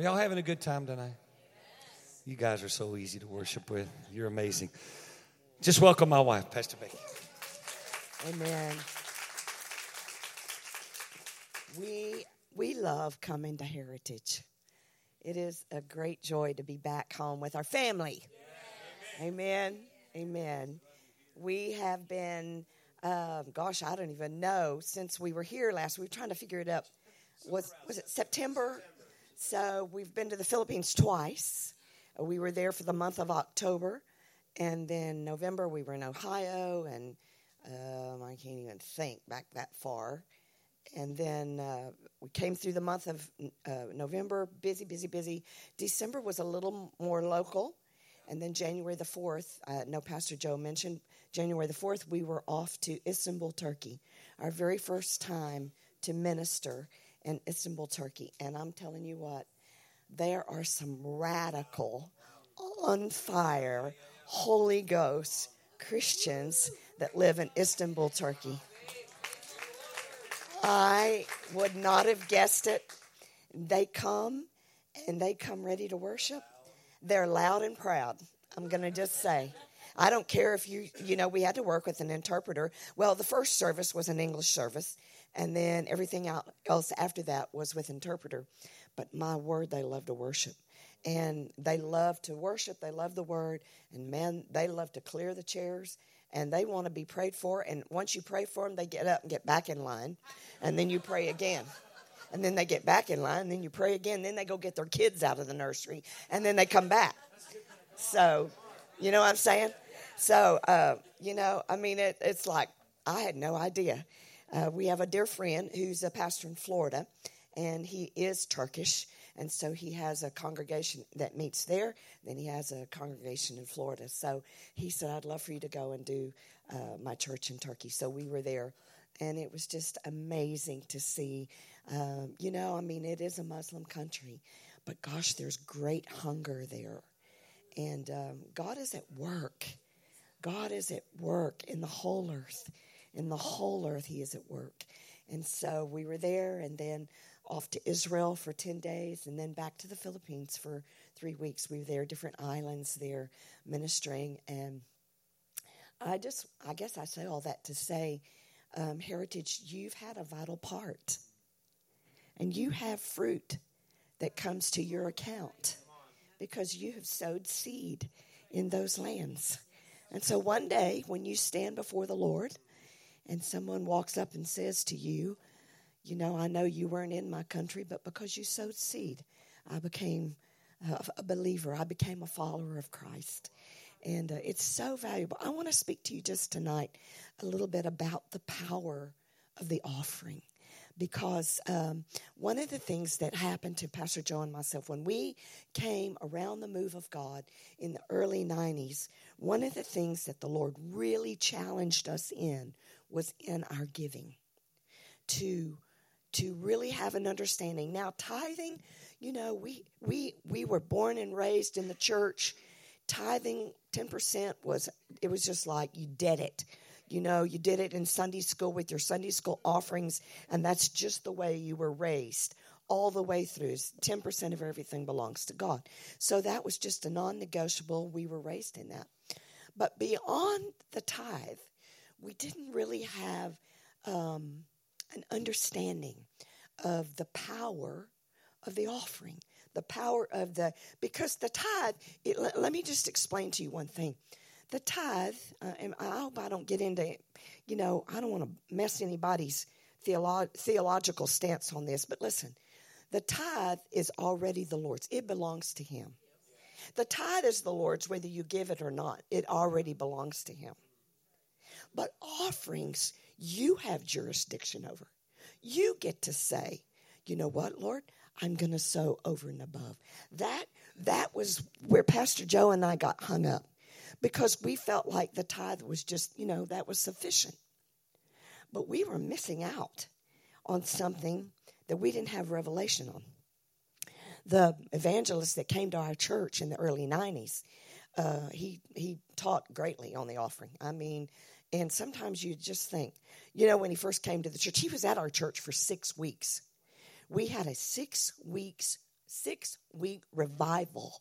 Are y'all having a good time tonight? You guys are so easy to worship with. You're amazing. Just welcome my wife, Pastor Becky. Amen. We we love coming to Heritage. It is a great joy to be back home with our family. Amen. Amen. We have been, um, gosh, I don't even know since we were here last. We were trying to figure it out. Was was it September? So we've been to the Philippines twice. We were there for the month of October, and then November we were in Ohio, and um, I can't even think back that far. And then uh, we came through the month of uh, November, busy, busy, busy. December was a little more local. And then January the 4th, uh, no, Pastor Joe mentioned January the 4th, we were off to Istanbul, Turkey, our very first time to minister in Istanbul, Turkey. And I'm telling you what, there are some radical, on fire, Holy Ghost Christians that live in Istanbul, Turkey. I would not have guessed it. They come and they come ready to worship. They're loud and proud. I'm going to just say. I don't care if you, you know, we had to work with an interpreter. Well, the first service was an English service, and then everything else after that was with interpreter. But my word, they love to worship. And they love to worship, they love the word, and man, they love to clear the chairs and they want to be prayed for. And once you pray for them, they get up and get back in line, and then you pray again. And then they get back in line, and then you pray again. Then they go get their kids out of the nursery, and then they come back. So, you know what I'm saying? So, uh, you know, I mean, it, it's like I had no idea. Uh, we have a dear friend who's a pastor in Florida, and he is Turkish. And so he has a congregation that meets there. Then he has a congregation in Florida. So he said, I'd love for you to go and do uh, my church in Turkey. So we were there. And it was just amazing to see. Um, you know, I mean, it is a Muslim country, but gosh, there's great hunger there. And um, God is at work. God is at work in the whole earth. In the whole earth, He is at work. And so we were there, and then off to Israel for 10 days and then back to the Philippines for three weeks. We were there, different islands there ministering. And I just, I guess I say all that to say, um, Heritage, you've had a vital part. And you have fruit that comes to your account because you have sowed seed in those lands. And so one day when you stand before the Lord and someone walks up and says to you, you know, I know you weren't in my country, but because you sowed seed, I became a believer. I became a follower of Christ. And uh, it's so valuable. I want to speak to you just tonight a little bit about the power of the offering. Because um, one of the things that happened to Pastor Joe and myself when we came around the move of God in the early 90s, one of the things that the Lord really challenged us in was in our giving to to really have an understanding. Now, tithing, you know, we we we were born and raised in the church. Tithing, ten percent was it was just like you did it. You know, you did it in Sunday school with your Sunday school offerings, and that's just the way you were raised all the way through. 10% of everything belongs to God. So that was just a non negotiable. We were raised in that. But beyond the tithe, we didn't really have um, an understanding of the power of the offering, the power of the, because the tithe, it, let, let, me just explain to you one thing. The tithe, uh, and I hope I don't get into, you know, I don't want to mess anybody's theolo- theological stance on this, but listen, the tithe is already the Lord's, it belongs to Him. The tithe is the Lord's, whether you give it or not, it already belongs to Him. But offerings, you have jurisdiction over. You get to say, you know what, Lord? I'm going to sow over and above. That that was where Pastor Joe and I got hung up because we felt like the tithe was just, you know, that was sufficient. But we were missing out on something that we didn't have revelation on. The evangelist that came to our church in the early 90s, uh, he, he taught greatly on the offering. I mean, and sometimes you just think, you know, when he first came to the church, he was at our church for six weeks. We had a six weeks six week revival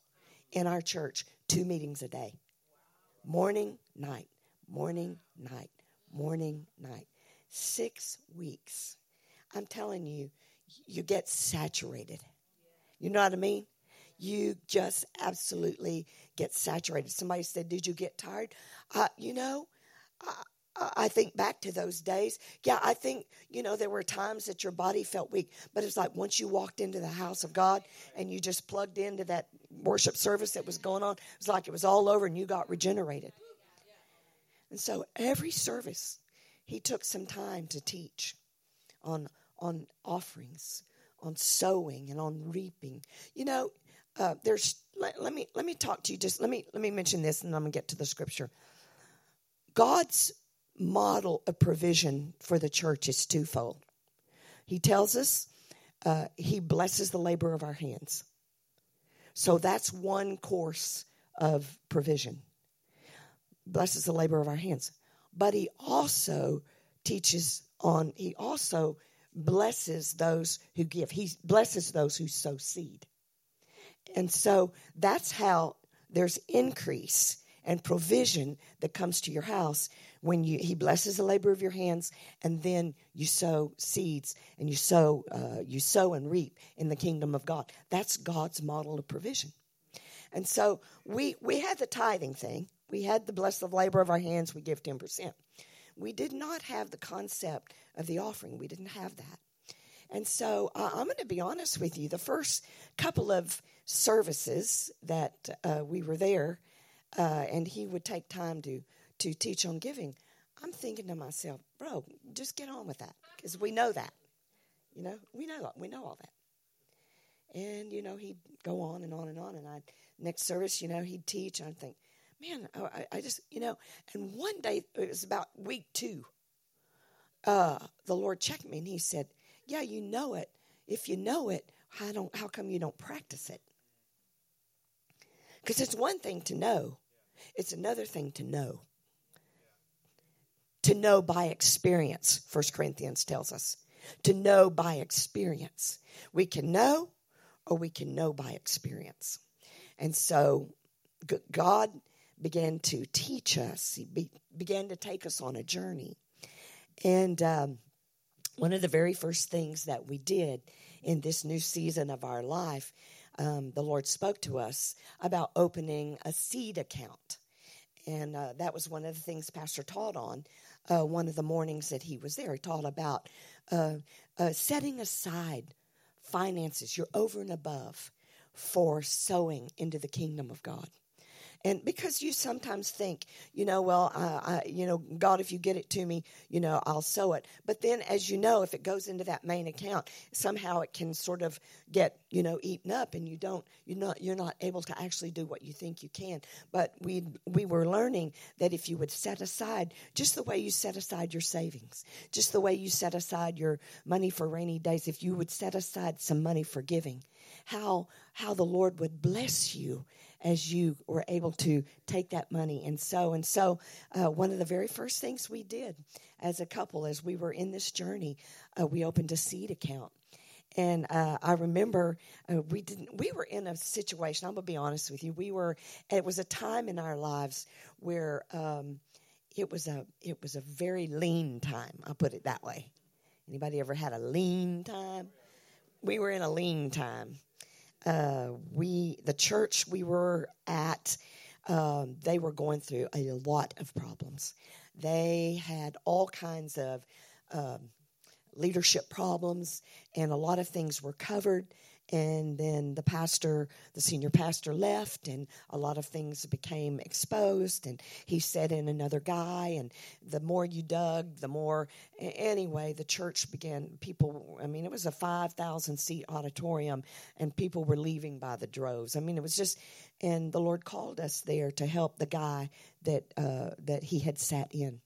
in our church, two meetings a day. Morning, night, morning, night, morning, night. Six weeks. I'm telling you, you get saturated. You know what I mean? You just absolutely get saturated. Somebody said, Did you get tired? Uh, you know, I think back to those days. Yeah, I think, you know, there were times that your body felt weak, but it's like once you walked into the house of God and you just plugged into that worship service that was going on, it was like it was all over and you got regenerated. And so every service, he took some time to teach on, on offerings, on sowing, and on reaping. You know, uh, there's let, let me let me talk to you just let me let me mention this and I'm gonna get to the scripture. God's model of provision for the church is twofold. He tells us uh, he blesses the labor of our hands. So that's one course of provision. Blesses the labor of our hands. But he also teaches on, he also blesses those who give. He blesses those who sow seed. And so that's how there's increase and provision that comes to your house when you he blesses the labor of your hands and then you sow seeds and you sow uh, you sow and reap in the kingdom of god. That's god's model of provision. And so we we had the tithing thing. We had the bless the labor of our hands. We give 10% we did not have the concept of the offering we didn't have that and so uh, i'm going to be honest with you the first couple of services that uh, we were there uh, and he would take time to to teach on giving, I'm thinking to myself, bro, just get on with that because we know that. You know, we know we know all that. And you know, he'd go on and on and on, and I next service, you know, he'd teach, and I'd think, man, I, I just, you know, and one day it was about week two. Uh, the Lord checked me, and He said, "Yeah, you know it. If you know it, how don't how come you don't practice it? Because it's one thing to know, it's another thing to know to know by experience, First Corinthians tells us. To know by experience. We can know or we can know by experience. And so God began to teach us, He be, began to take us on a journey. And um, one of the very first things that we did in this new season of our life, um, the Lord spoke to us about opening a seed account. And uh, that was one of the things Pastor taught on uh, one of the mornings that he was there. He taught about uh, uh, setting aside finances, you're over and above for sowing into the kingdom of God. And because you sometimes think, you know, well, I, you know, God, if you get it to me, you know, I'll sow it. But then, as you know, if it goes into that main account, somehow it can sort of get, you know, eaten up, and you don't, you're not, you're not able to actually do what you think you can. But we we were learning that if you would set aside, just the way you set aside your savings, just the way you set aside your money for rainy days, if you would set aside some money for giving, how how the Lord would bless you as you were able to take that money and sow. And so, uh, one of the very first things we did as a couple, as we were in this journey, uh, we opened a seed account. And uh, I remember uh, we didn't. We were in a situation. I'm gonna be honest with you. We were. It was a time in our lives where um, it was a. It was a very lean time. I'll put it that way. Anybody ever had a lean time? We were in a lean time, uh, we the church we were at um, they were going through a lot of problems. They had all kinds of um, leadership problems and a lot of things were covered and then the pastor the senior pastor left and a lot of things became exposed and he set in another guy and the more you dug the more anyway the church began people i mean it was a 5000 seat auditorium and people were leaving by the droves. I mean it was just and the lord called us there to help the guy that uh, that he had sat in.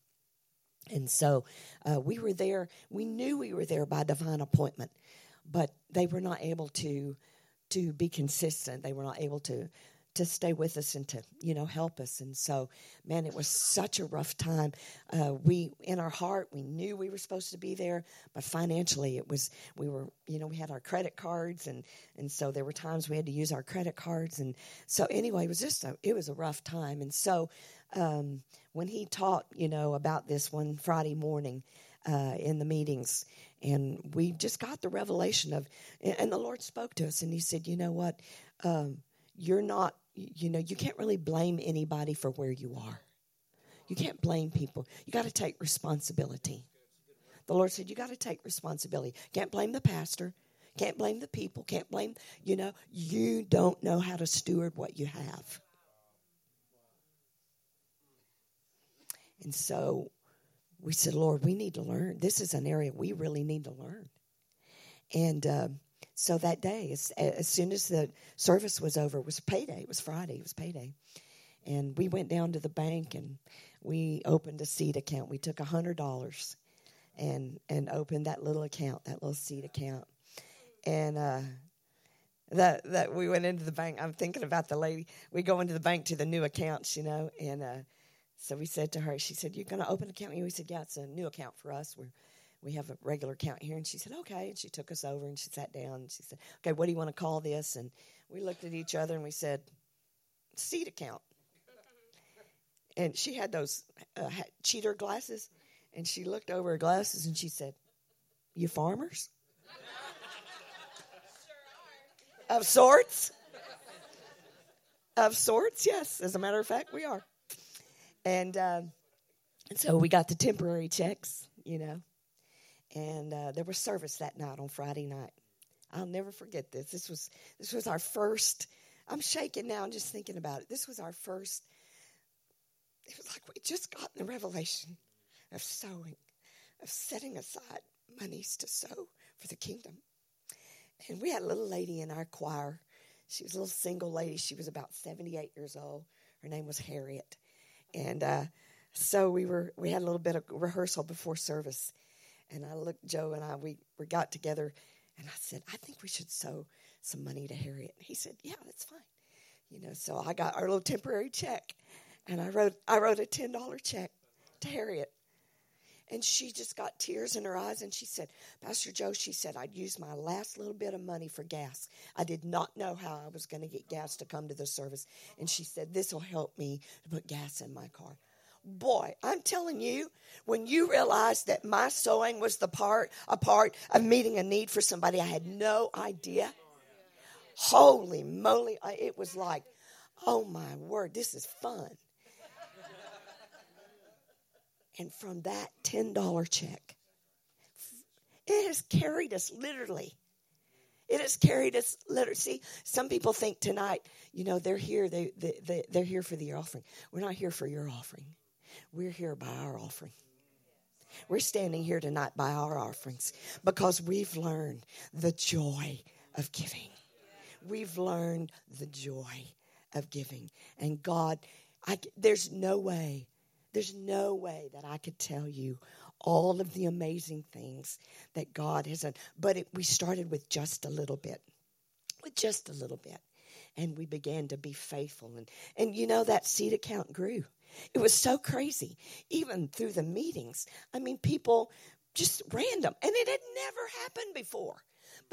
And so uh, we were there we knew we were there by divine appointment but they were not able to to be consistent. They were not able to to stay with us and to you know help us. And so man it was such a rough time. Uh, we in our heart we knew we were supposed to be there but financially it was we were you know we had our credit cards and and so there were times we had to use our credit cards. And so anyway it was just a, it was a rough time. And so um, when he taught you know about this one friday morning uh, in the meetings and we just got the revelation of and the lord spoke to us and he said you know what um, you're not you know, you can't really blame anybody for where you are. You can't blame people. You got to take responsibility. The Lord said, You got to take responsibility. Can't blame the pastor. Can't blame the people. Can't blame, you know, you don't know how to steward what you have. And so we said, Lord, we need to learn. This is an area we really need to learn. And, uh, so that day, as, as soon as the service was over, it was payday. It was Friday. It was payday. And we went down to the bank and we opened a seed account. We took a hundred dollars and and opened that little account, that little seed account. And uh, that that we went into the bank. I'm thinking about the lady. We go into the bank to the new accounts, you know, and uh, so we said to her, she said, "You're going to open an account?" And we said, "Yeah, it's a new account for us. We're we have a regular account here. And she said, okay. And she took us over and she sat down and she said, okay, what do you want to call this? And we looked at each other and we said, seed account. And she had those uh, cheater glasses. And she looked over her glasses and she said, You farmers? Sure of sorts? of sorts, yes. As a matter of fact, we are. And, and so we got the temporary checks, you know and uh, there was service that night on Friday night. I'll never forget this. This was this was our first. I'm shaking now I'm just thinking about it. This was our first. It was like we just got the revelation of sowing, of setting aside monies to sow for the kingdom. And we had a little lady in our choir. She was a little single lady. She was about 78 years old. Her name was Harriet. And uh, so we were we had a little bit of rehearsal before service and I looked, Joe and I, we, we got together, and I said, I think we should sow some money to Harriet. He said, Yeah, that's fine. You know, so I got our little temporary check, and I wrote I wrote a ten dollar check to Harriet, and she just got tears in her eyes, and she said, Pastor Joe, she said I'd use my last little bit of money for gas. I did not know how I was going to get gas to come to the service, and she said this will help me to put gas in my car boy, I'm telling you, when you realize that my sowing was the part, a part of meeting a need for somebody, I had no idea. Holy moly, it was like, oh my word, this is fun. And from that $10 check, it has carried us literally. It has carried us literally. See, some people think tonight, you know, they're here, they, they, they, they're here for the offering. We're not here for your offering. We're here by our offering. We're standing here tonight by our offerings because we've learned the joy of giving. We've learned the joy of giving. And God, I, there's no way, there's no way that I could tell you all of the amazing things that God has done. But it, we started with just a little bit, with just a little bit. And we began to be faithful. And, and you know, that seed account grew. It was so crazy, even through the meetings. I mean, people just random, and it had never happened before.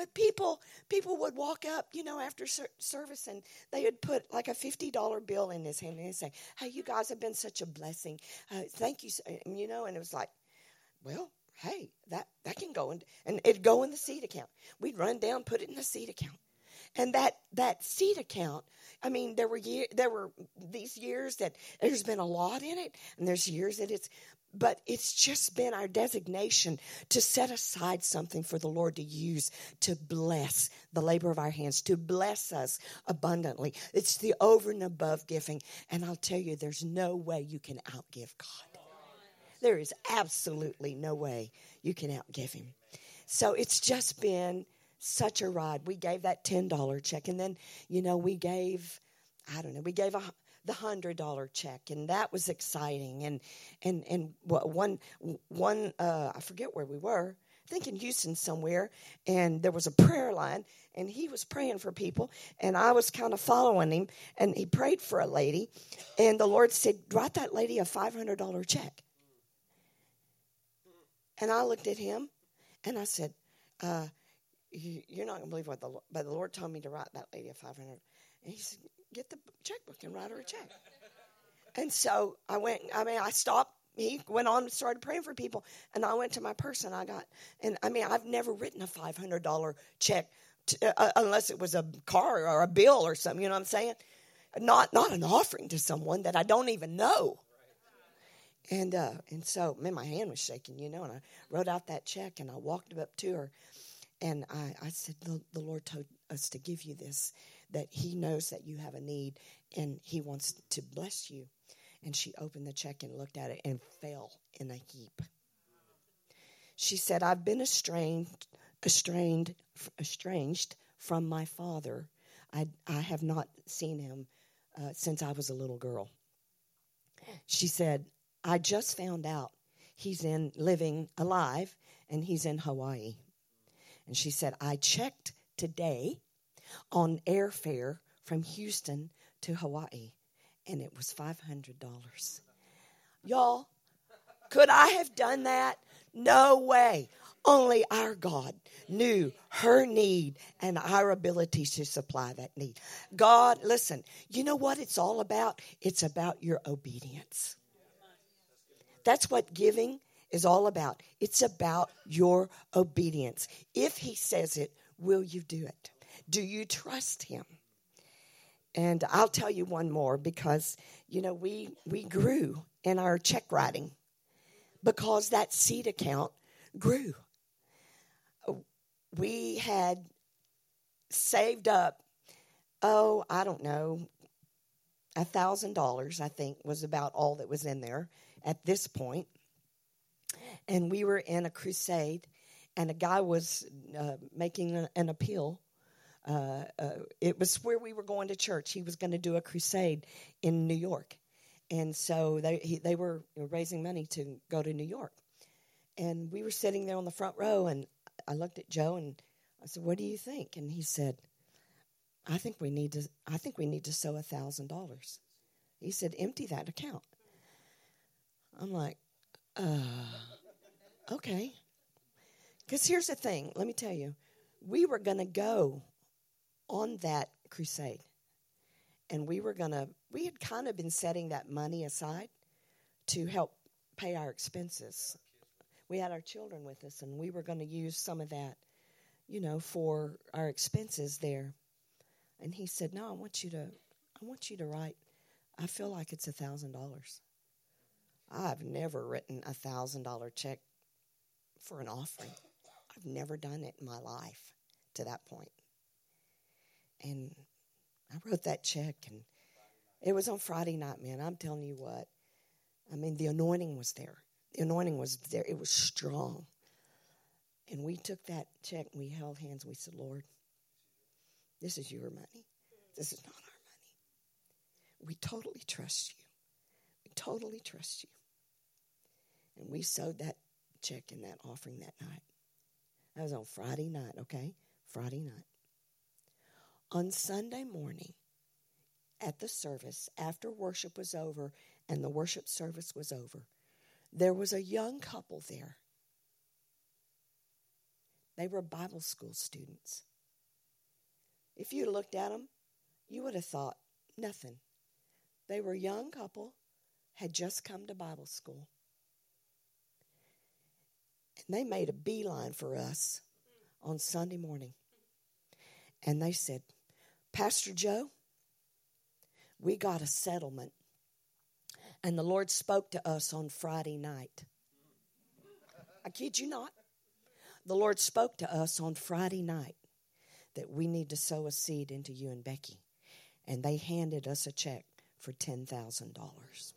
But people, people would walk up, you know, after service, and they would put like a fifty dollar bill in his hand and say, "Hey, you guys have been such a blessing. Uh, thank you." You know, and it was like, well, hey, that that can go in, and it'd go in the seed account. We'd run down, put it in the seed account, and that that seed account I mean, there were year, there were these years that there's been a lot in it, and there's years that it's, but it's just been our designation to set aside something for the Lord to use to bless the labor of our hands, to bless us abundantly. It's the over and above giving, and I'll tell you, there's no way you can outgive God. There is absolutely no way you can outgive Him. So it's just been such a ride. We gave that $10 check. And then, you know, we gave, I don't know, we gave a, the hundred dollar check and that was exciting and and and one one uh, i forget where we were think in Houston somewhere, and there was a prayer line, and he was praying for people, and I was kind of following him, and he prayed for a lady, and the Lord said, "Write that lady a five hundred dollar check." And I looked at him, and I said, uh, "You're not going to believe what the but the Lord told me to write that lady a five hundred. And he said, "Get the checkbook and write her a check." And so I went. I mean, I stopped he went on and started praying for people and i went to my purse and i got and i mean i've never written a $500 check to, uh, unless it was a car or a bill or something you know what i'm saying not not an offering to someone that i don't even know and uh, and so man my hand was shaking you know and i wrote out that check and i walked up to her and i, I said the, the lord told us to give you this that he knows that you have a need and he wants to bless you and she opened the check and looked at it and fell in a heap. She said, I've been estranged, estranged, estranged from my father. I, I have not seen him uh, since I was a little girl. She said, I just found out he's in living alive and he's in Hawaii. And she said, I checked today on airfare from Houston to Hawaii and it was $500. Y'all, could I have done that? No way. Only our God knew her need and our ability to supply that need. God, listen, you know what it's all about? It's about your obedience. That's what giving is all about. It's about your obedience. If He says it, will you do it? Do you trust Him? And I'll tell you one more because, you know, we, we grew in our check writing because that seed account grew. We had saved up, oh, I don't know, a thousand dollars, I think, was about all that was in there at this point. And we were in a crusade, and a guy was uh, making an appeal uh, uh, it was where we were going to church. He was going to do a crusade in New York, and so they he, they were raising money to go to New York. And we were sitting there on the front row, and I looked at Joe and I said, "What do you think?" And he said, "I think we need to. I think we need to sow a thousand dollars." He said, "Empty that account." I'm like, uh, okay. Because here's the thing. Let me tell you, we were going to go on that crusade. And we were going to, we had kind of been setting that money aside to help pay our expenses. We had our children with us, and we were going to use some of that, you know, for our expenses there. And he said, No, I want you to, I want you to write, I feel like it's a thousand dollars. I've never written a thousand dollar check for an offering. I've never done it in my life to that point. And I wrote that check, and it was on Friday night, man. I'm telling you what. I mean, the anointing was there. The anointing was there. It was strong. And we took that check and we held hands. And we said, Lord, this is your money. This is not our money. We totally trust you. We totally trust you. And we sowed that check and that offering that night. That was on Friday night, okay? Friday night on Sunday morning at the service, after worship was over and the worship service was over, there was a young couple there. They were Bible school students. If you looked at them, you would have thought nothing. They were a young couple, had just come to Bible school. And they made a beeline for us on Sunday morning. And they said, Pastor Joe, we got a settlement. And the Lord spoke to us on Friday night. I kid you not. The Lord spoke to us on Friday night that we need to sow a seed into you and Becky. And they handed us a check for $10,000.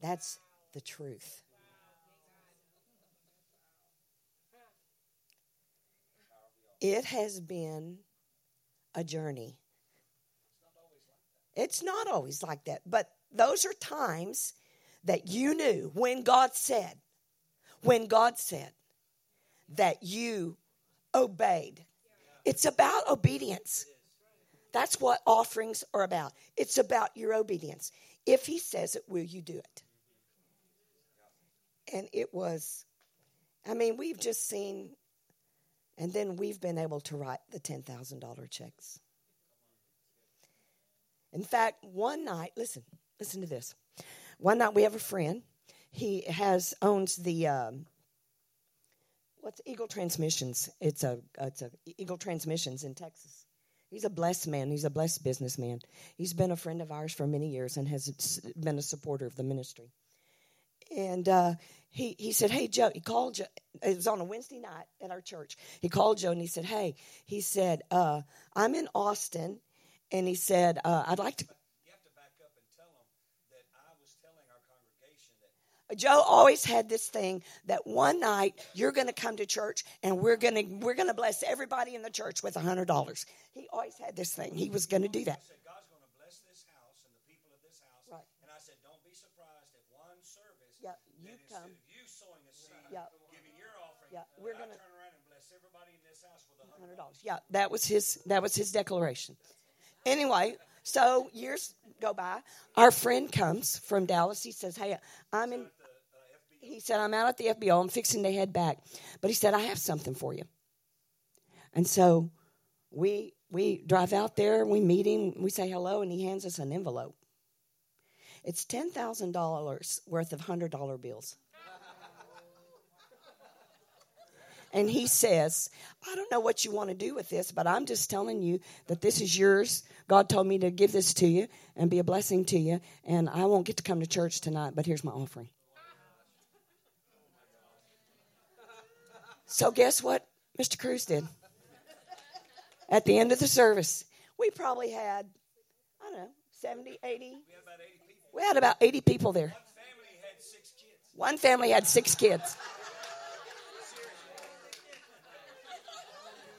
That's the truth. It has been a journey. It's not always like that, but those are times that you knew when God said, when God said that you obeyed. It's about obedience. That's what offerings are about. It's about your obedience. If He says it, will you do it? And it was, I mean, we've just seen, and then we've been able to write the $10,000 checks. In fact, one night, listen, listen to this. One night we have a friend. He has owns the um, what's Eagle Transmissions. It's a it's a Eagle Transmissions in Texas. He's a blessed man. He's a blessed businessman. He's been a friend of ours for many years and has been a supporter of the ministry. And uh, he he said, "Hey Joe," he called Joe. It was on a Wednesday night at our church. He called Joe and he said, "Hey," he said, uh, "I'm in Austin," and he said, uh, "I'd like to." You have to back up and tell them that I was telling our congregation that. Joe always had this thing that one night you're going to come to church and we're going to we're going to bless everybody in the church with a hundred dollars. He always had this thing. He was going to do that. God's going to bless this house and the people of this house. Right. And I said, don't be surprised at one service. Yeah, you that come. Instead of you sowing a seed, Yeah. giving your offering, Yeah, we're gonna- turn around and bless everybody in this house with a hundred. hundred dollars. Yeah, that was his that was his declaration. Anyway, so years go by. Our friend comes from Dallas. He says, "Hey, I'm in." Uh, he said, "I'm out at the FBO. I'm fixing to head back," but he said, "I have something for you." And so we we drive out there. We meet him. We say hello, and he hands us an envelope. It's ten thousand dollars worth of hundred dollar bills. And he says, I don't know what you want to do with this, but I'm just telling you that this is yours. God told me to give this to you and be a blessing to you. And I won't get to come to church tonight, but here's my offering. So, guess what Mr. Cruz did? At the end of the service, we probably had, I don't know, 70, 80. We had about 80 people there. Family had six kids. One family had six kids.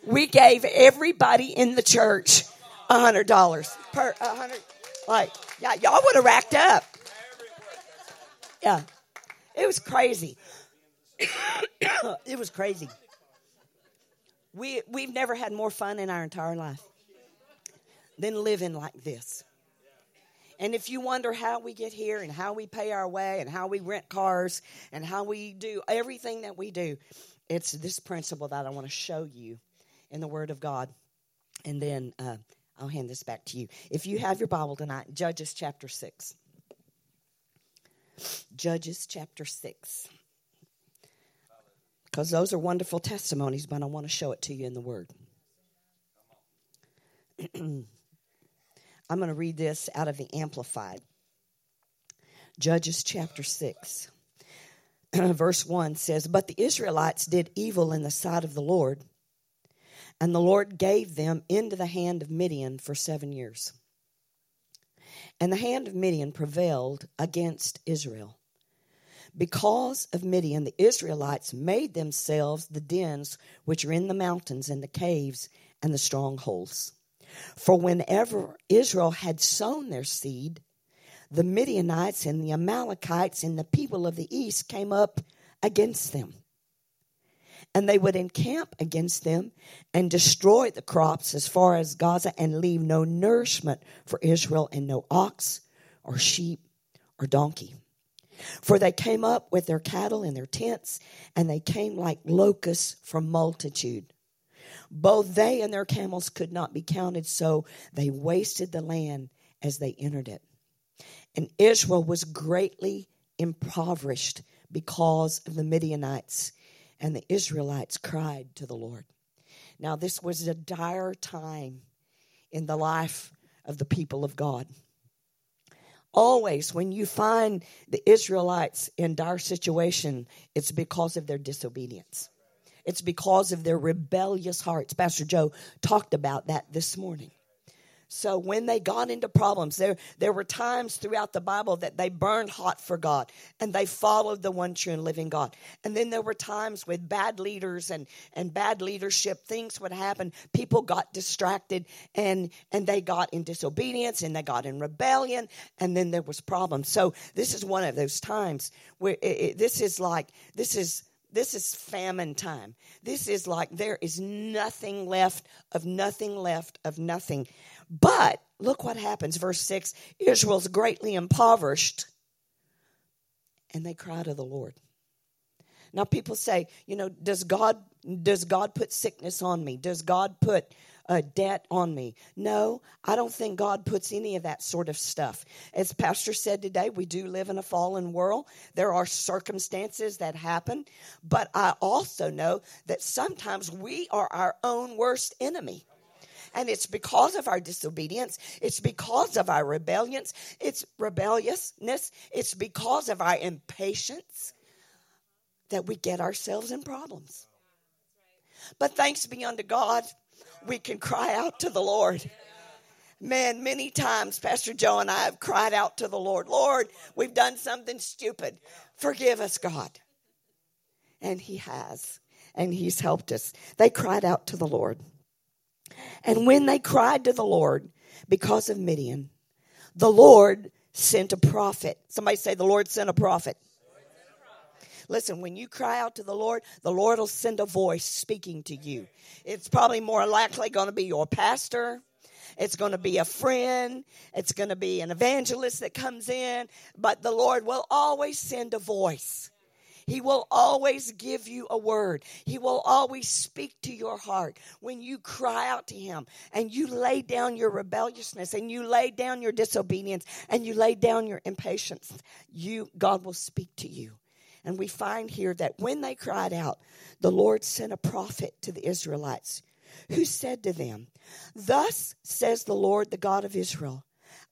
We gave everybody in the church a hundred dollars per a hundred. Like, yeah, y'all would have racked up. Yeah, it was crazy. it was crazy. We we've never had more fun in our entire life than living like this. And if you wonder how we get here and how we pay our way and how we rent cars and how we do everything that we do, it's this principle that I want to show you in the Word of God. And then uh, I'll hand this back to you. If you have your Bible tonight, Judges chapter 6. Judges chapter 6. Because those are wonderful testimonies, but I want to show it to you in the Word. I'm going to read this out of the Amplified. Judges chapter 6. Verse 1 says, But the Israelites did evil in the sight of the Lord, and the Lord gave them into the hand of Midian for seven years. And the hand of Midian prevailed against Israel. Because of Midian, the Israelites made themselves the dens which are in the mountains and the caves and the strongholds. For whenever Israel had sown their seed, the Midianites and the Amalekites and the people of the east came up against them. And they would encamp against them and destroy the crops as far as Gaza and leave no nourishment for Israel and no ox or sheep or donkey. For they came up with their cattle and their tents, and they came like locusts from multitude. Both they and their camels could not be counted, so they wasted the land as they entered it. And Israel was greatly impoverished because of the Midianites, and the Israelites cried to the Lord. Now, this was a dire time in the life of the people of God. Always, when you find the Israelites in dire situation, it's because of their disobedience. It's because of their rebellious hearts. Pastor Joe talked about that this morning. So when they got into problems, there, there were times throughout the Bible that they burned hot for God and they followed the one true and living God. And then there were times with bad leaders and, and bad leadership, things would happen. People got distracted and, and they got in disobedience and they got in rebellion and then there was problems. So this is one of those times where it, it, this is like, this is this is famine time. This is like there is nothing left of nothing left of nothing. But look what happens. Verse 6 Israel's greatly impoverished, and they cry to the Lord. Now people say, you know, does God does God put sickness on me? Does God put a debt on me. No, I don't think God puts any of that sort of stuff. As Pastor said today, we do live in a fallen world. There are circumstances that happen, but I also know that sometimes we are our own worst enemy. And it's because of our disobedience. It's because of our rebellions. It's rebelliousness. It's because of our impatience that we get ourselves in problems. But thanks be unto God we can cry out to the Lord. Man, many times Pastor Joe and I have cried out to the Lord, Lord, we've done something stupid. Forgive us, God. And He has, and He's helped us. They cried out to the Lord. And when they cried to the Lord because of Midian, the Lord sent a prophet. Somebody say, The Lord sent a prophet. Listen, when you cry out to the Lord, the Lord will send a voice speaking to you. It's probably more likely going to be your pastor. It's going to be a friend. It's going to be an evangelist that comes in. But the Lord will always send a voice. He will always give you a word. He will always speak to your heart when you cry out to Him and you lay down your rebelliousness and you lay down your disobedience and you lay down your impatience. You, God will speak to you. And we find here that when they cried out, the Lord sent a prophet to the Israelites who said to them, Thus says the Lord, the God of Israel.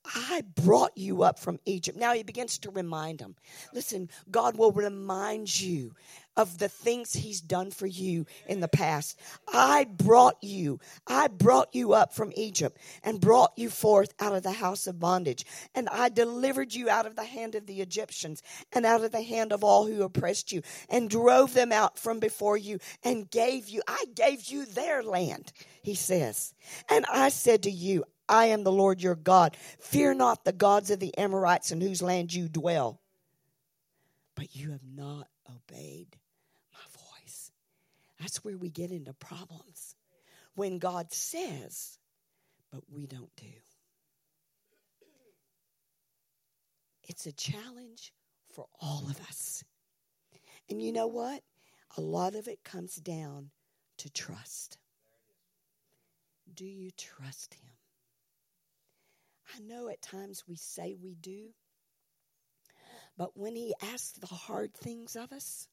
I brought you up from Egypt. Now he begins to remind them. Listen, God will remind you of the things he's done for you in the past. I brought you, I brought you up from Egypt and brought you forth out of the house of bondage. And I delivered you out of the hand of the Egyptians and out of the hand of all who oppressed you and drove them out from before you and gave you, I gave you their land, he says. And I said to you, I am the Lord your God. Fear not the gods of the Amorites in whose land you dwell. But you have not obeyed my voice. That's where we get into problems. When God says, but we don't do. It's a challenge for all of us. And you know what? A lot of it comes down to trust. Do you trust Him? I know at times we say we do, but when He asks the hard things of us,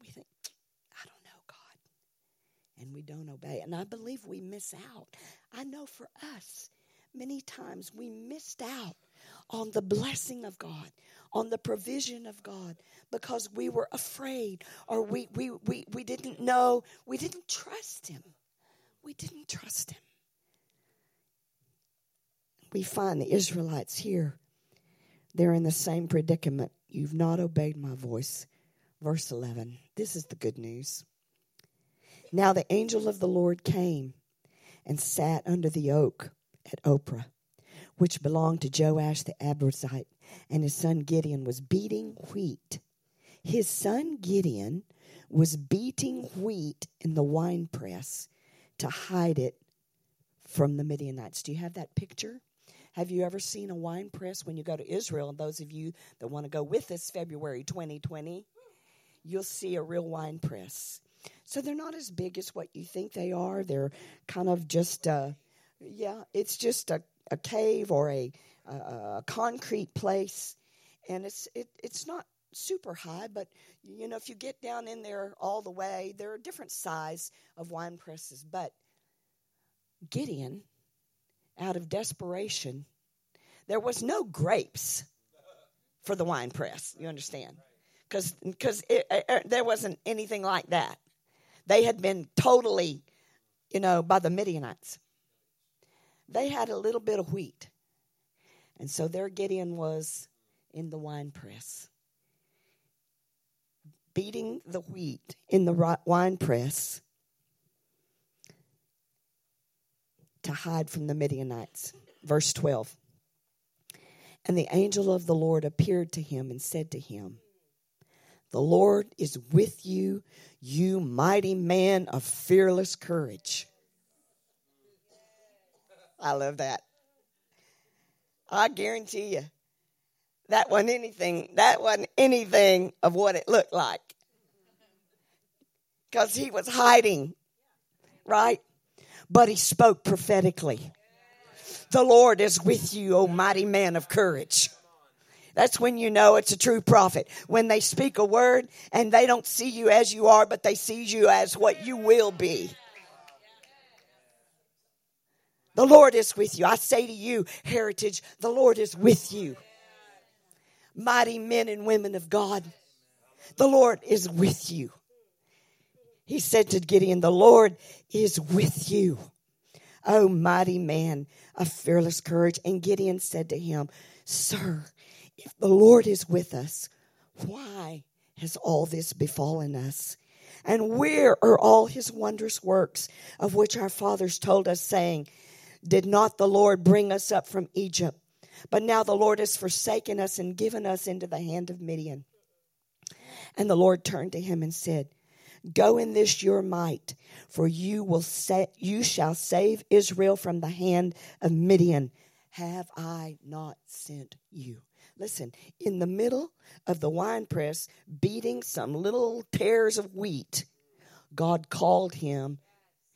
we think, I don't know, God. And we don't obey. And I believe we miss out. I know for us, many times we missed out on the blessing of God, on the provision of God, because we were afraid or we, we, we, we didn't know, we didn't trust Him. We didn't trust Him we find the Israelites here. They're in the same predicament. You've not obeyed my voice. Verse 11. This is the good news. Now the angel of the Lord came and sat under the oak at Ophrah, which belonged to Joash the Abiezrite, and his son Gideon was beating wheat. His son Gideon was beating wheat in the winepress to hide it from the Midianites. Do you have that picture? Have you ever seen a wine press when you go to Israel? And those of you that want to go with us February 2020, you'll see a real wine press. So they're not as big as what you think they are. They're kind of just, uh, yeah, it's just a, a cave or a, a, a concrete place. And it's, it, it's not super high, but you know, if you get down in there all the way, there are different size of wine presses. But Gideon out of desperation. There was no grapes for the wine press, you understand? Because uh, uh, there wasn't anything like that. They had been totally, you know, by the Midianites. they had a little bit of wheat. And so there Gideon was in the wine press, beating the wheat in the wine press to hide from the Midianites. Verse 12. And the angel of the Lord appeared to him and said to him, The Lord is with you, you mighty man of fearless courage. I love that. I guarantee you, that wasn't anything, that wasn't anything of what it looked like. Because he was hiding, right? But he spoke prophetically. The Lord is with you, O mighty man of courage. That's when you know it's a true prophet. When they speak a word and they don't see you as you are, but they see you as what you will be. The Lord is with you. I say to you, heritage, the Lord is with you. Mighty men and women of God, the Lord is with you. He said to Gideon, The Lord is with you. O mighty man of fearless courage. And Gideon said to him, Sir, if the Lord is with us, why has all this befallen us? And where are all his wondrous works of which our fathers told us, saying, did not the Lord bring us up from Egypt? But now the Lord has forsaken us and given us into the hand of Midian. And the Lord turned to him and said, Go in this your might, for you will say, you shall save Israel from the hand of Midian. Have I not sent you? Listen, in the middle of the winepress, beating some little tares of wheat, God called him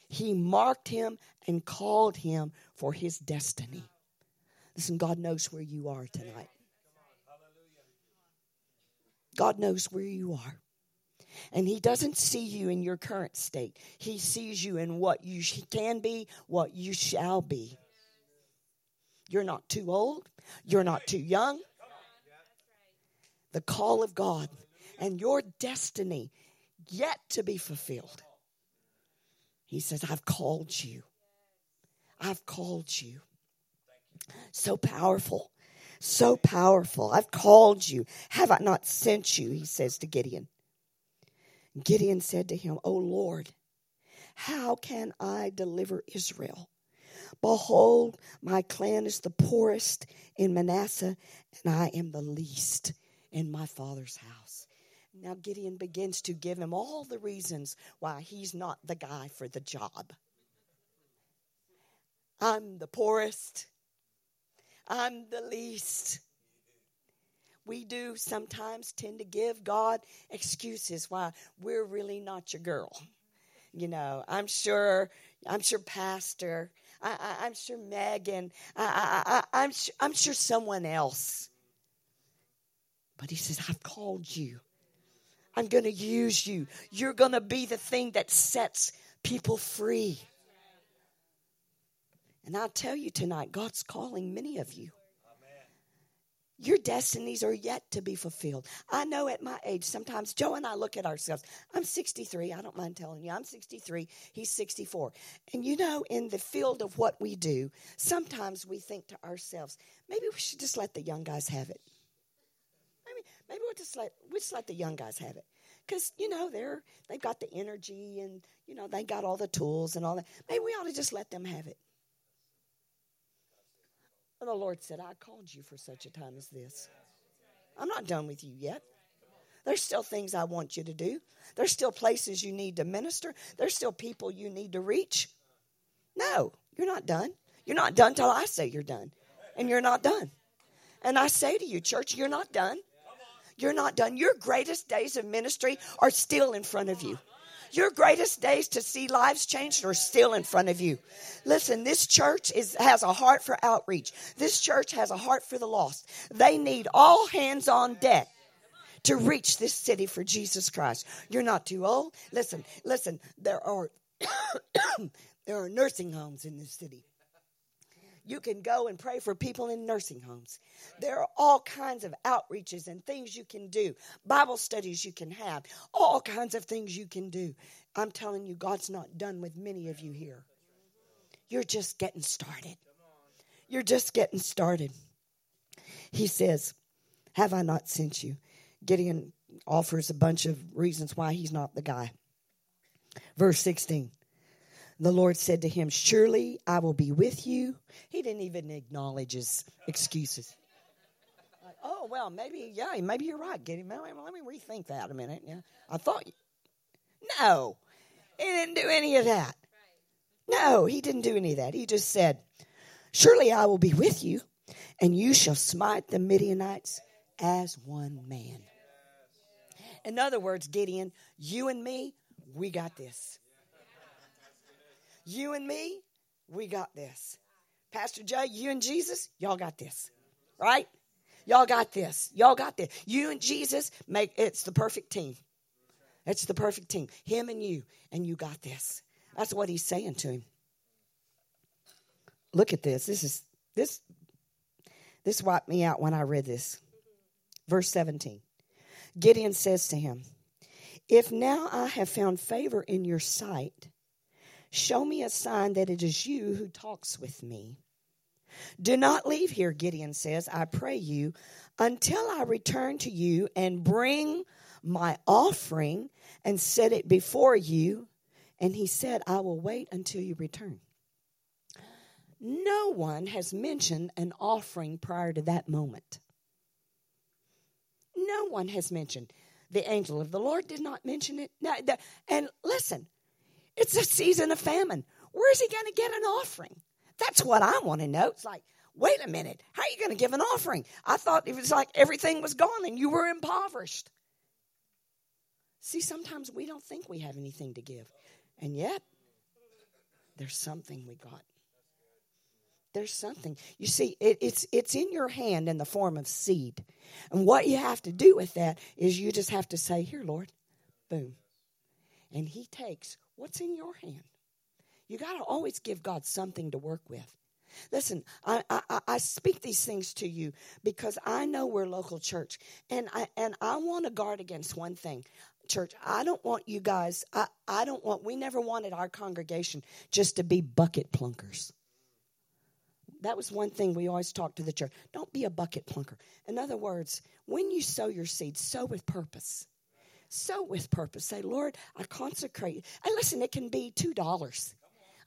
he marked him and called him for his destiny. Listen, God knows where you are tonight. God knows where you are. And He doesn't see you in your current state. He sees you in what you can be, what you shall be. You're not too old. You're not too young. The call of God and your destiny yet to be fulfilled he says, I've called you. I've called you. So powerful. So powerful. I've called you. Have I not sent you? He says to Gideon. Gideon said to him, O Lord, how can I deliver Israel? Behold, my clan is the poorest in Manasseh, and I am the least in my father's house. Now Gideon begins to give him all the reasons why he's not the guy for the job. I'm the poorest. I'm the least. We do sometimes tend to give God excuses why we're really not your girl. You know, I'm sure, I'm sure Pastor, I, am sure Megan, I, I, I'm, I'm sure someone else. But he says, I've called you. I'm going to use you. You're going to be the thing that sets people free. And I'll tell you tonight, God's calling many of you. Your destinies are yet to be fulfilled. I know at my age, sometimes Joe and I look at ourselves. I'm 63. I don't mind telling you. I'm 63. He's 64. And you know, in the field of what we do, sometimes we think to ourselves, maybe we should just let the young guys have it. Maybe we'll just let we just let the young guys have it, because you know they're they've got the energy and you know they got all the tools and all that. Maybe we ought to just let them have it. And the Lord said, "I called you for such a time as this. I'm not done with you yet." There's still things I want you to do. There's still places you need to minister. There's still people you need to reach. No, you're not done. You're not done till I say you're done. And you're not done. And I say to you, church, you're not done. You're not done. Your greatest days of ministry are still in front of you. Your greatest days to see lives changed are still in front of you. Listen, this church is, has a heart for outreach. This church has a heart for the lost. They need all hands on deck to reach this city for Jesus Christ. You're not too old. Listen, listen, there are there are nursing homes in this city. You can go and pray for people in nursing homes. There are all kinds of outreaches and things you can do, Bible studies you can have, all kinds of things you can do. I'm telling you, God's not done with many of you here. You're just getting started. You're just getting started. He says, Have I not sent you? Gideon offers a bunch of reasons why he's not the guy. Verse 16 The Lord said to him, Surely I will be with you. He didn't even acknowledge his excuses. Like, oh, well, maybe, yeah, maybe you're right, Gideon. Let me rethink that a minute. Yeah. I thought, no, he didn't do any of that. No, he didn't do any of that. He just said, Surely I will be with you, and you shall smite the Midianites as one man. In other words, Gideon, you and me, we got this. You and me, we got this. Pastor Jay, you and Jesus, y'all got this. Right? Y'all got this. Y'all got this. You and Jesus make it's the perfect team. It's the perfect team. Him and you, and you got this. That's what he's saying to him. Look at this. This is this this wiped me out when I read this. Verse 17. Gideon says to him, If now I have found favor in your sight, show me a sign that it is you who talks with me. Do not leave here, Gideon says, I pray you, until I return to you and bring my offering and set it before you. And he said, I will wait until you return. No one has mentioned an offering prior to that moment. No one has mentioned. The angel of the Lord did not mention it. And listen, it's a season of famine. Where is he going to get an offering? That's what I want to know. It's like, wait a minute, how are you going to give an offering? I thought it was like everything was gone and you were impoverished. See, sometimes we don't think we have anything to give. And yet, there's something we got. There's something. You see, it, it's it's in your hand in the form of seed. And what you have to do with that is you just have to say, Here, Lord, boom. And He takes what's in your hand. You got to always give God something to work with. Listen, I, I, I, speak these things to you because I know we're local church, and I and I want to guard against one thing, church. I don't want you guys. I, I don't want. We never wanted our congregation just to be bucket plunkers that was one thing we always talked to the church. Don't be a bucket plunker. In other words, when you sow your seed, sow with purpose. Sow with purpose. Say, Lord, I consecrate. And listen, it can be $2.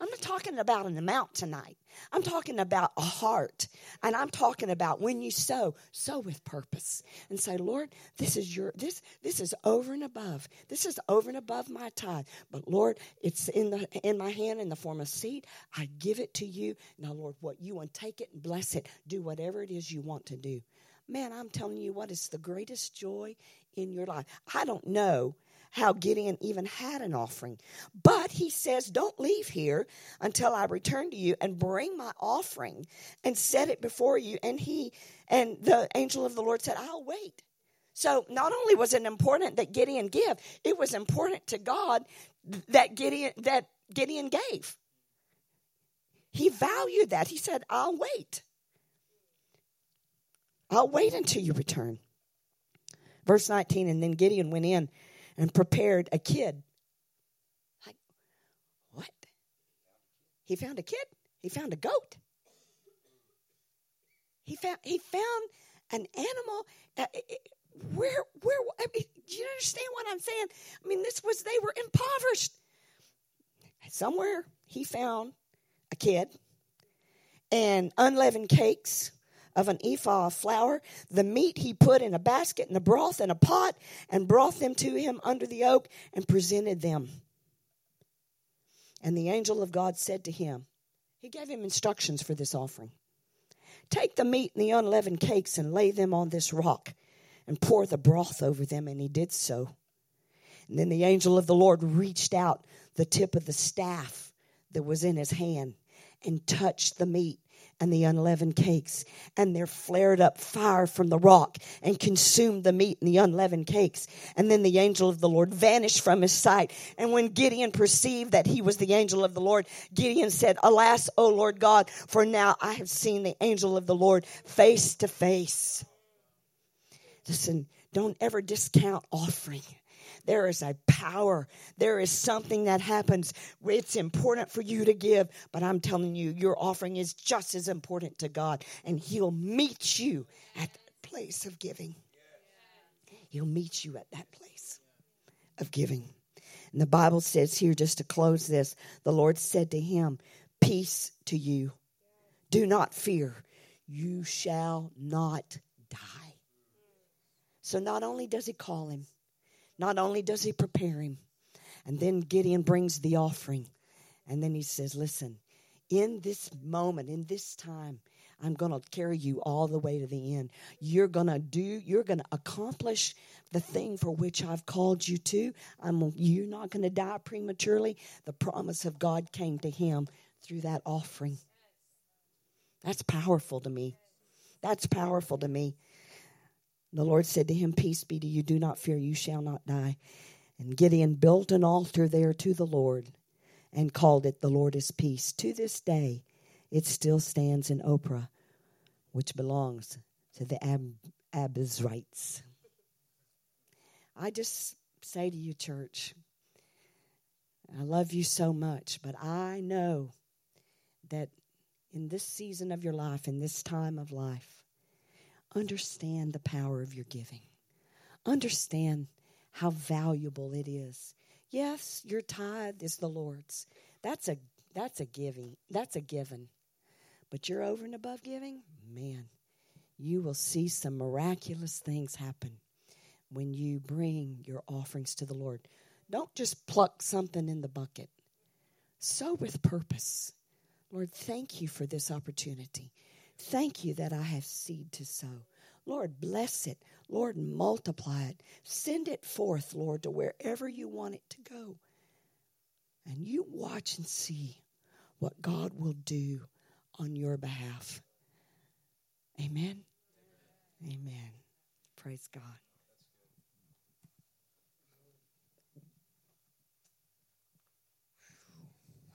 I'm not talking about an amount tonight. I'm talking about a heart. And I'm talking about when you sow, sow with purpose. And say, Lord, this is your this this is over and above. This is over and above my tithe. But Lord, it's in the in my hand in the form of seed. I give it to you. Now, Lord, what you want, take it and bless it. Do whatever it is you want to do. Man, I'm telling you what is the greatest joy in your life. I don't know how Gideon even had an offering. But he says, Don't leave here until I return to you and bring my offering and set it before you. And he and the angel of the Lord said, I'll wait. So not only was it important that Gideon give, it was important to God that Gideon that Gideon gave. He valued that. He said, I'll wait. I'll wait until you return. Verse 19, and then Gideon went in and prepared a kid. Like, what? He found a kid? He found a goat. He found he found an animal. Uh, where where? I mean, do you understand what I'm saying? I mean, this was they were impoverished. Somewhere he found a kid and unleavened cakes of an ephah of flour. The meat he put in a basket, and the broth in a pot, and brought them to him under the oak, and presented them. And the angel of God said to him, He gave him instructions for this offering. Take the meat and the unleavened cakes and lay them on this rock, and pour the broth over them. And he did so. And then the angel of the Lord reached out the tip of the staff that was in his hand and touched the meat and the unleavened cakes. And there flared up fire from the rock and consumed the meat and the unleavened cakes. And then the angel of the Lord vanished from his sight. And when Gideon perceived that he was the angel of the Lord, Gideon said, Alas, O Lord God, for now I have seen the angel of the Lord face to face. Listen, don't ever discount offering. There is a power. There is something that happens. It's important for you to give, but I'm telling you, your offering is just as important to God, and He'll meet you at the place of giving. He'll meet you at that place of giving. And the Bible says here, just to close this, the Lord said to him, Peace to you. Do not fear. You shall not die. So not only does he call him, not only does he prepare him, and then Gideon brings the offering. And then he says, Listen, in this moment, in this time, I'm going to carry you all the way to the end. You're going to do, you're going to accomplish the thing for which I've called you to. I'm, you're not going to die prematurely. The promise of God came to him through that offering. That's powerful to me. That's powerful to me. The Lord said to him, Peace be to you. Do not fear. You shall not die. And Gideon built an altar there to the Lord and called it The Lord is Peace. To this day, it still stands in Ophrah, which belongs to the Ab- Abiezrites. I just say to you, church, I love you so much, but I know that in this season of your life, in this time of life, understand the power of your giving. Understand how valuable it is. Yes, your tithe is the Lord's. That's a that's a giving. That's a given. But you're over and above giving, man, you will see some miraculous things happen when you bring your offerings to the Lord. Don't just pluck something in the bucket. Sow with purpose. Lord, thank you for this opportunity. Thank you that I have seed to sow. Lord, bless it. Lord, multiply it. Send it forth, Lord, to wherever you want it to go. And you watch and see what God will do on your behalf. Amen. Amen. Praise God.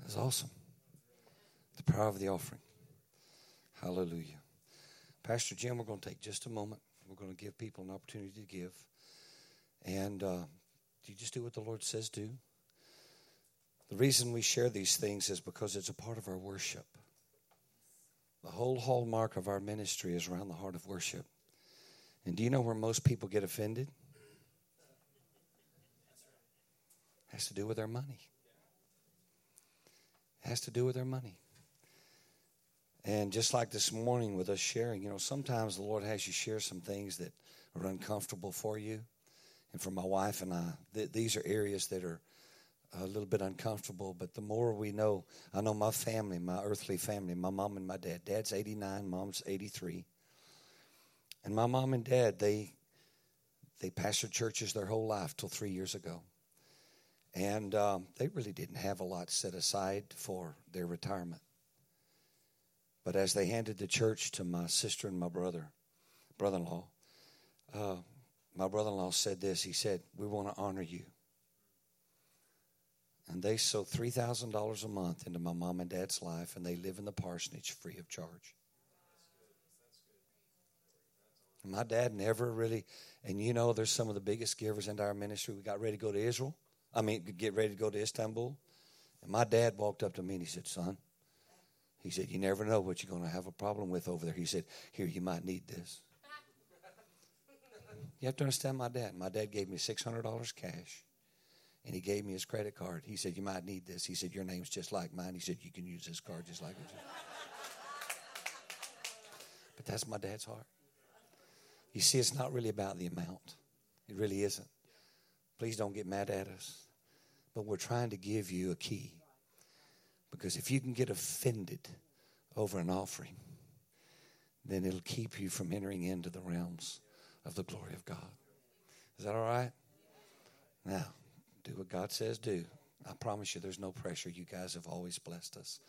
That's awesome. The power of the offering. Hallelujah. Pastor Jim, we're going to take just a moment. We're going to give people an opportunity to give. And uh, do you just do what the Lord says do. The reason we share these things is because it's a part of our worship. The whole hallmark of our ministry is around the heart of worship. And do you know where most people get offended? It has to do with their money. It has to do with their money. And just like this morning with us sharing, you know, sometimes the Lord has you share some things that are uncomfortable for you. And for my wife and I, th- these are areas that are a little bit uncomfortable. But the more we know, I know my family, my earthly family, my mom and my dad. Dad's 89, mom's 83. And my mom and dad, they they pastored churches their whole life till three years ago. And um, they really didn't have a lot set aside for their retirement. But as they handed the church to my sister and my brother, brother in law, uh, my brother in law said this. He said, We want to honor you. And they sow $3,000 a month into my mom and dad's life, and they live in the parsonage free of charge. My dad never really, and you know, there's some of the biggest givers into our ministry. We got ready to go to Israel. I mean, get ready to go to Istanbul. And my dad walked up to me and he said, Son, he said, You never know what you're going to have a problem with over there. He said, Here, you might need this. You have to understand my dad. My dad gave me $600 cash and he gave me his credit card. He said, You might need this. He said, Your name's just like mine. He said, You can use this card just like it. But that's my dad's heart. You see, it's not really about the amount, it really isn't. Please don't get mad at us. But we're trying to give you a key. Because if you can get offended over an offering, then it'll keep you from entering into the realms of the glory of God. Is that all right? Now, do what God says do. I promise you there's no pressure. You guys have always blessed us.